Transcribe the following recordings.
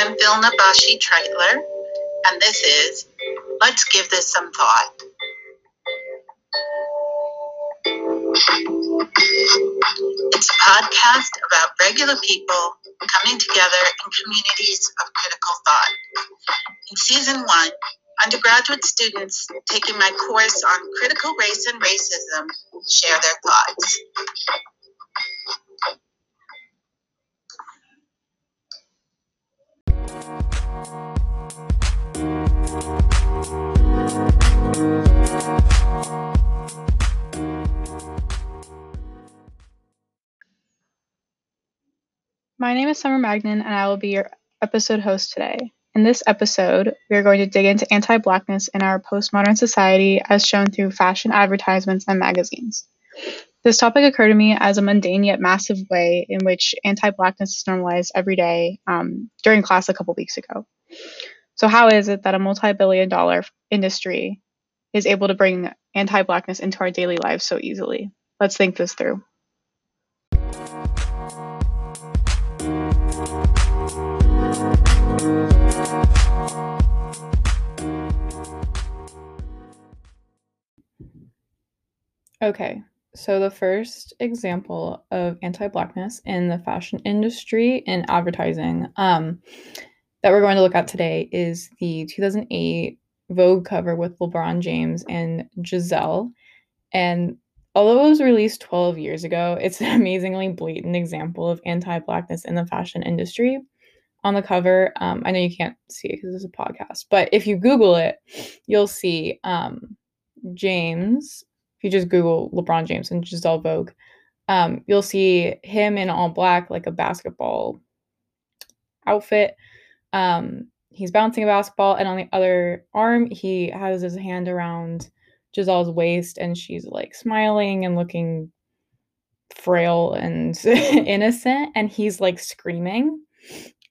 I'm Vilna Bashi Treitler, and this is Let's Give This Some Thought. It's a podcast about regular people coming together in communities of critical thought. In season one, undergraduate students taking my course on critical race and racism share their thoughts. Name is Summer Magnan, and I will be your episode host today. In this episode, we are going to dig into anti Blackness in our postmodern society as shown through fashion advertisements and magazines. This topic occurred to me as a mundane yet massive way in which anti Blackness is normalized every day um, during class a couple weeks ago. So, how is it that a multi billion dollar industry is able to bring anti Blackness into our daily lives so easily? Let's think this through. Okay, so the first example of anti-blackness in the fashion industry and advertising um, that we're going to look at today is the 2008 Vogue cover with LeBron James and Gisele. And although it was released 12 years ago, it's an amazingly blatant example of anti-blackness in the fashion industry. On the cover, um, I know you can't see it because it's a podcast, but if you Google it, you'll see um, James if you just Google LeBron James and Gisele Vogue, um, you'll see him in all black, like a basketball outfit. Um, he's bouncing a basketball, and on the other arm, he has his hand around Gisele's waist, and she's like smiling and looking frail and innocent, and he's like screaming.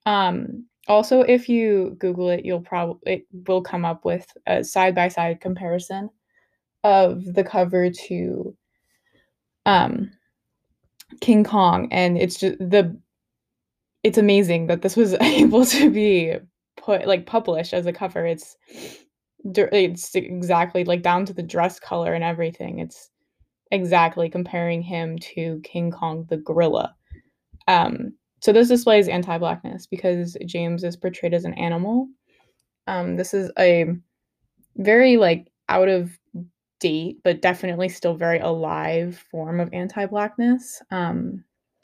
Um, also, if you Google it, you'll probably it will come up with a side by side comparison of the cover to um King Kong and it's just the it's amazing that this was able to be put like published as a cover. It's it's exactly like down to the dress color and everything. It's exactly comparing him to King Kong the gorilla. Um, so this displays anti-blackness because James is portrayed as an animal. Um, this is a very like out of date, but definitely still very alive form of anti-blackness, um,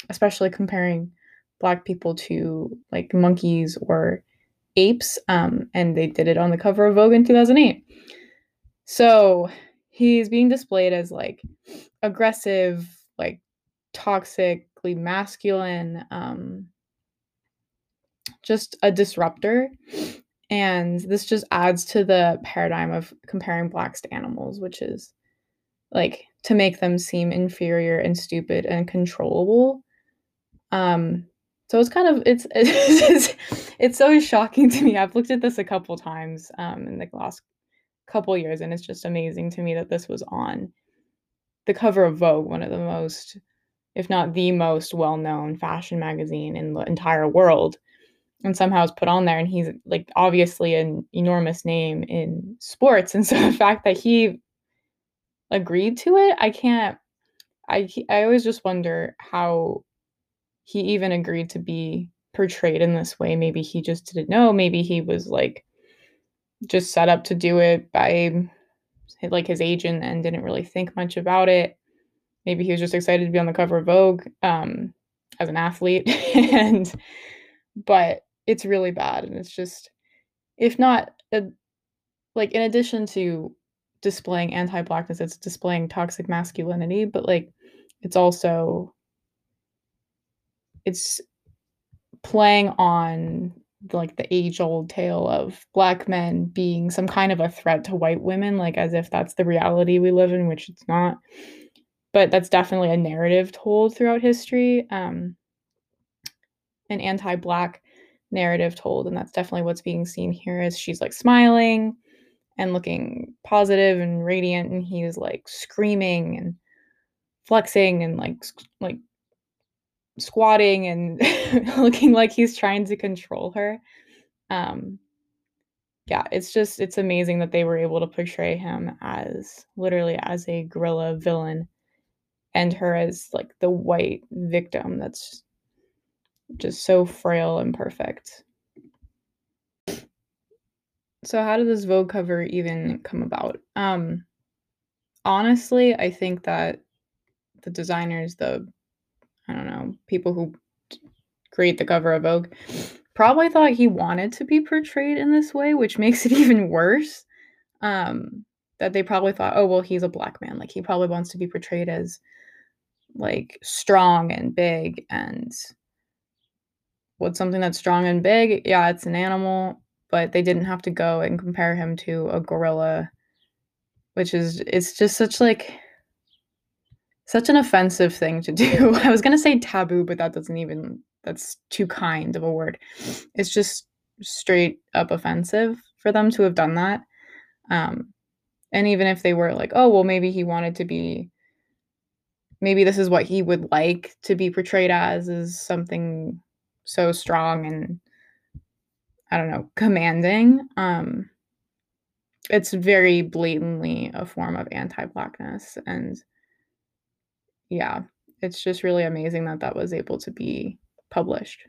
especially comparing black people to like monkeys or apes. Um, and they did it on the cover of Vogue in 2008. So he's being displayed as like aggressive, like toxically masculine, um, just a disruptor. And this just adds to the paradigm of comparing blacks to animals, which is like to make them seem inferior and stupid and controllable. Um, so it's kind of it's it's, it's so shocking to me. I've looked at this a couple times um, in the last couple years, and it's just amazing to me that this was on the cover of Vogue, one of the most, if not the most well-known fashion magazine in the entire world and somehow is put on there and he's like obviously an enormous name in sports and so the fact that he agreed to it i can't i i always just wonder how he even agreed to be portrayed in this way. Maybe he just didn't know. Maybe he was like just set up to do it by like his agent and didn't really think much about it. Maybe he was just excited to be on the cover of vogue um as an athlete and but it's really bad and it's just if not a, like in addition to displaying anti-blackness it's displaying toxic masculinity but like it's also it's playing on like the age old tale of black men being some kind of a threat to white women like as if that's the reality we live in which it's not but that's definitely a narrative told throughout history um an anti-black narrative told and that's definitely what's being seen here is she's like smiling and looking positive and radiant and he's like screaming and flexing and like like squatting and looking like he's trying to control her. Um, yeah, it's just it's amazing that they were able to portray him as literally as a gorilla villain and her as like the white victim that's just so frail and perfect. So how did this Vogue cover even come about? Um honestly, I think that the designers, the I don't know, people who create the cover of Vogue probably thought he wanted to be portrayed in this way, which makes it even worse. Um, that they probably thought, oh well, he's a black man. Like he probably wants to be portrayed as like strong and big and what's something that's strong and big? Yeah, it's an animal, but they didn't have to go and compare him to a gorilla, which is it's just such like such an offensive thing to do. I was going to say taboo, but that doesn't even that's too kind of a word. It's just straight up offensive for them to have done that. Um, and even if they were like, oh, well, maybe he wanted to be, maybe this is what he would like to be portrayed as, is something so strong and, I don't know, commanding. Um, it's very blatantly a form of anti blackness. And yeah, it's just really amazing that that was able to be published.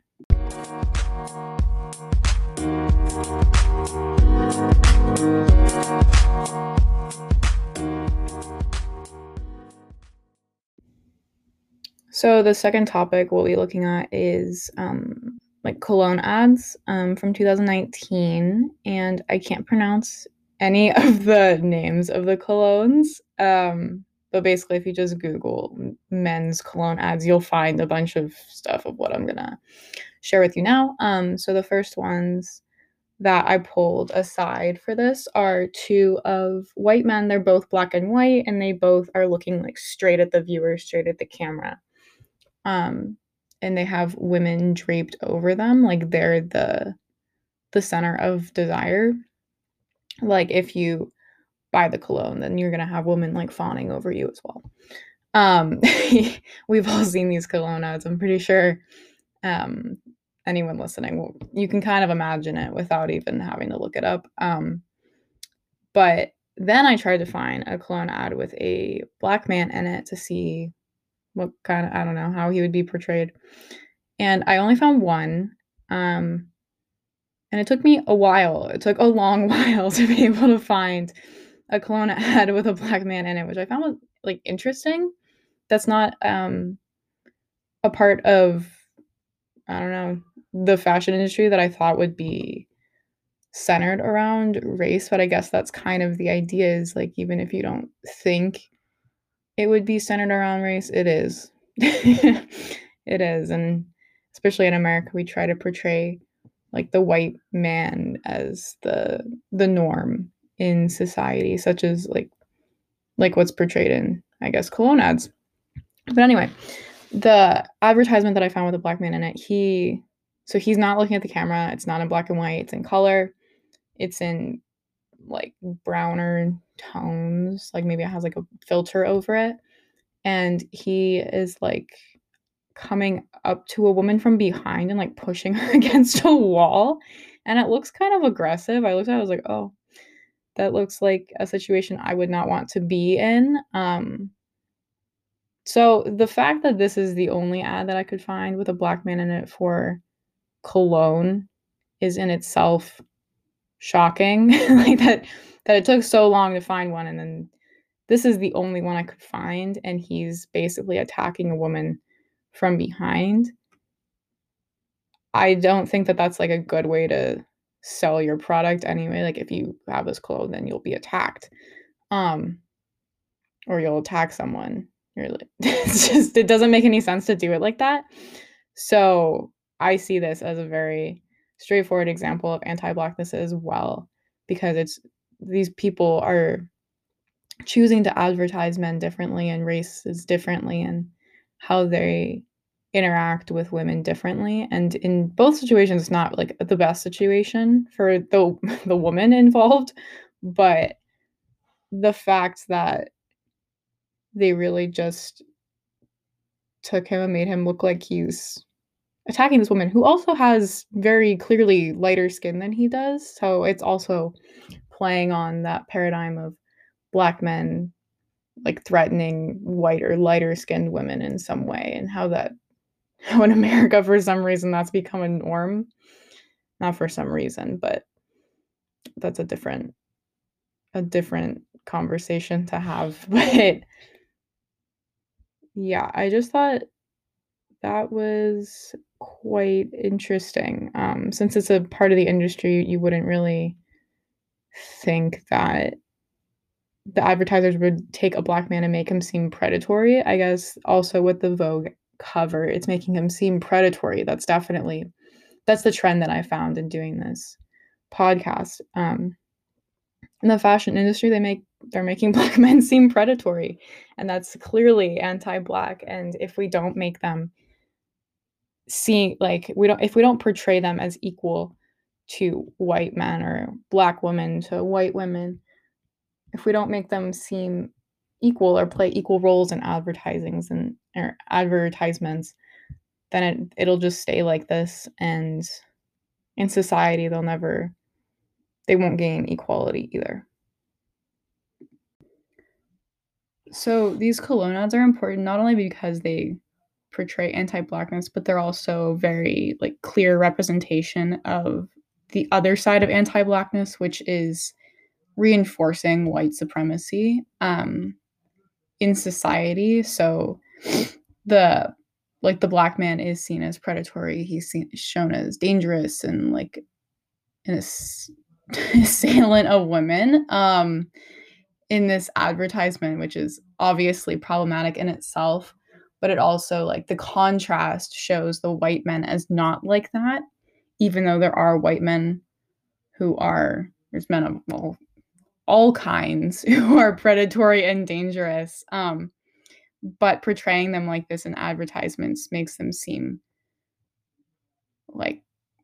So the second topic we'll be looking at is um, like cologne ads um, from 2019, and I can't pronounce any of the names of the colognes. Um, but basically, if you just Google men's cologne ads, you'll find a bunch of stuff of what I'm gonna share with you now. Um, so the first ones that I pulled aside for this are two of white men. They're both black and white, and they both are looking like straight at the viewer, straight at the camera. Um, and they have women draped over them, like they're the the center of desire. Like if you buy the cologne, then you're gonna have women like fawning over you as well. Um, we've all seen these cologne ads. I'm pretty sure um, anyone listening you can kind of imagine it without even having to look it up. Um, but then I tried to find a cologne ad with a black man in it to see what kind of I don't know how he would be portrayed. And I only found one. Um, and it took me a while. It took a long while to be able to find a cologne ad with a black man in it, which I found like interesting. That's not um a part of I don't know the fashion industry that I thought would be centered around race, but I guess that's kind of the idea is like even if you don't think it would be centered around race, it is. it is and especially in America we try to portray like the white man as the the norm in society, such as like like what's portrayed in I guess cologne ads. But anyway, the advertisement that I found with a black man in it, he so he's not looking at the camera. It's not in black and white. It's in color. It's in like browner tones. Like maybe it has like a filter over it. And he is like coming up to a woman from behind and like pushing her against a wall. And it looks kind of aggressive. I looked at it, I was like, oh, that looks like a situation I would not want to be in. Um, so the fact that this is the only ad that I could find with a black man in it for cologne is in itself shocking. like that that it took so long to find one and then this is the only one I could find and he's basically attacking a woman from behind. I don't think that that's like a good way to sell your product anyway. Like if you have this clothes, then you'll be attacked. Um or you'll attack someone. You're like it's just it doesn't make any sense to do it like that. So I see this as a very straightforward example of anti-blackness as well, because it's these people are choosing to advertise men differently and races differently and how they interact with women differently. And in both situations it's not like the best situation for the the woman involved but the fact that they really just took him and made him look like he's attacking this woman who also has very clearly lighter skin than he does. So it's also playing on that paradigm of black men like threatening whiter, lighter skinned women in some way and how that how in America for some reason that's become a norm. Not for some reason, but that's a different a different conversation to have. But yeah, I just thought that was quite interesting. Um, since it's a part of the industry, you wouldn't really think that the advertisers would take a black man and make him seem predatory. I guess also with the Vogue cover, it's making him seem predatory. That's definitely that's the trend that I found in doing this podcast. Um, in the fashion industry, they make they're making black men seem predatory, and that's clearly anti-black. And if we don't make them see like we don't if we don't portray them as equal to white men or black women to white women if we don't make them seem equal or play equal roles in advertisings and or advertisements then it, it'll just stay like this and in society they'll never they won't gain equality either. So these cologne are important not only because they portray anti-blackness but they're also very like clear representation of the other side of anti-blackness which is reinforcing white supremacy um, in society. So the like the black man is seen as predatory. He's seen, shown as dangerous and like an ass- assailant of women um, in this advertisement, which is obviously problematic in itself. But it also like the contrast shows the white men as not like that, even though there are white men who are there's men of well all kinds who are predatory and dangerous. Um, but portraying them like this in advertisements makes them seem like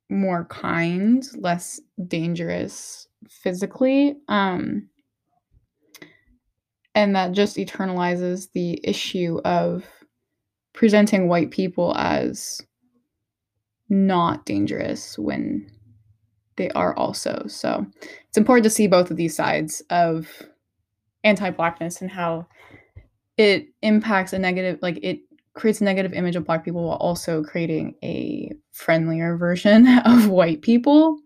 more kind, less dangerous physically. Um, and that just eternalizes the issue of presenting white people as not dangerous when they are also. So it's important to see both of these sides of anti-blackness and how it impacts a negative like it creates a negative image of black people while also creating a friendlier version of white people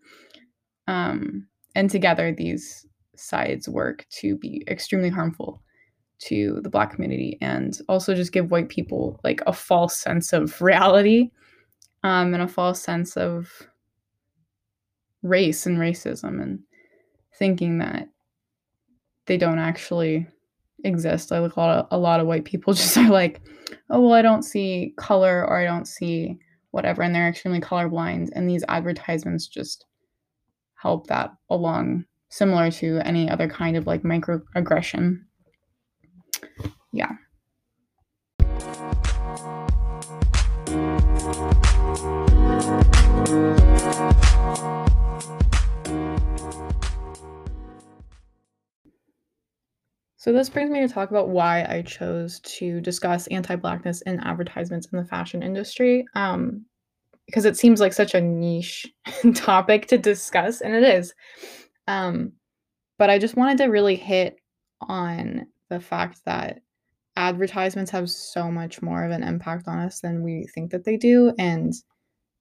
um, and together these sides work to be extremely harmful to the black community and also just give white people like a false sense of reality um, and a false sense of race and racism and thinking that they don't actually exist. I look a lot of, a lot of white people just are like, oh well, I don't see color or I don't see whatever, and they're extremely colorblind. And these advertisements just help that along, similar to any other kind of like microaggression. Yeah. So, this brings me to talk about why I chose to discuss anti Blackness in advertisements in the fashion industry. Um, because it seems like such a niche topic to discuss, and it is. Um, but I just wanted to really hit on the fact that advertisements have so much more of an impact on us than we think that they do. And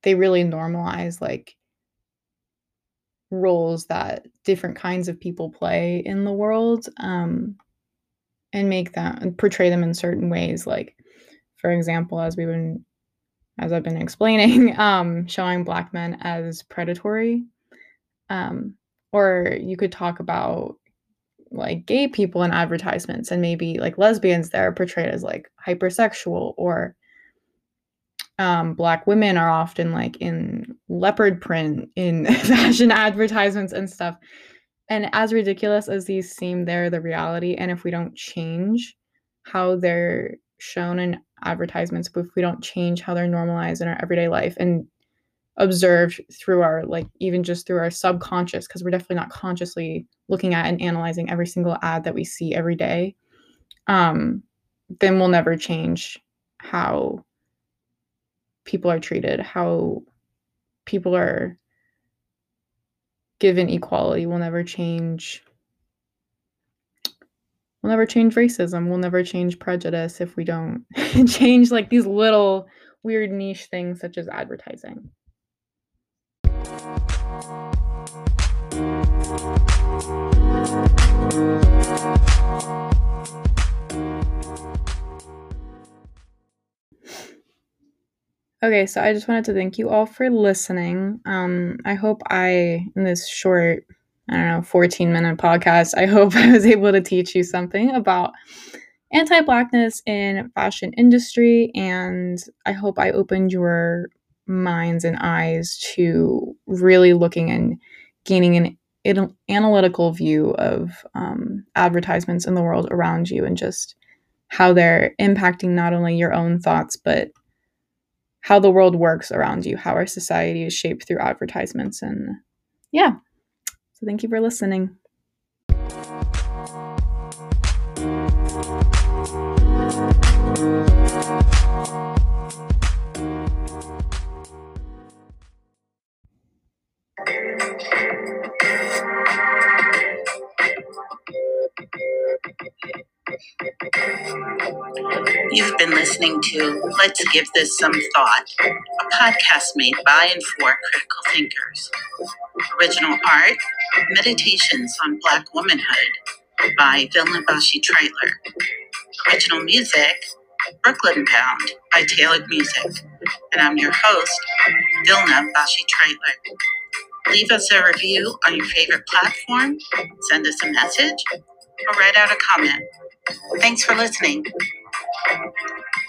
they really normalize like roles that different kinds of people play in the world. Um, and make them and portray them in certain ways like for example as we've been as i've been explaining um showing black men as predatory um or you could talk about like gay people in advertisements and maybe like lesbians they're portrayed as like hypersexual or um, black women are often like in leopard print in fashion advertisements and stuff and as ridiculous as these seem, they're the reality. And if we don't change how they're shown in advertisements, but if we don't change how they're normalized in our everyday life and observed through our like even just through our subconscious because we're definitely not consciously looking at and analyzing every single ad that we see every day um then we'll never change how people are treated, how people are given equality. Will never change we'll never change racism. We'll never change prejudice if we don't change like these little weird niche things such as advertising Okay, so I just wanted to thank you all for listening. Um, I hope I, in this short, I don't know, 14 minute podcast, I hope I was able to teach you something about anti-blackness in fashion industry and I hope I opened your minds and eyes to really looking and gaining an, an analytical view of um, advertisements in the world around you and just how they're impacting not only your own thoughts but how the world works around you, how our society is shaped through advertisements. And yeah, so thank you for listening. You've been listening to Let's Give This Some Thought, a podcast made by and for critical thinkers. Original art, Meditations on Black Womanhood by Vilna Bashi Treitler. Original music, Brooklyn Bound by Tailored Music. And I'm your host, Vilna Bashi Treitler. Leave us a review on your favorite platform, send us a message, or write out a comment. Thanks for listening. Thank you.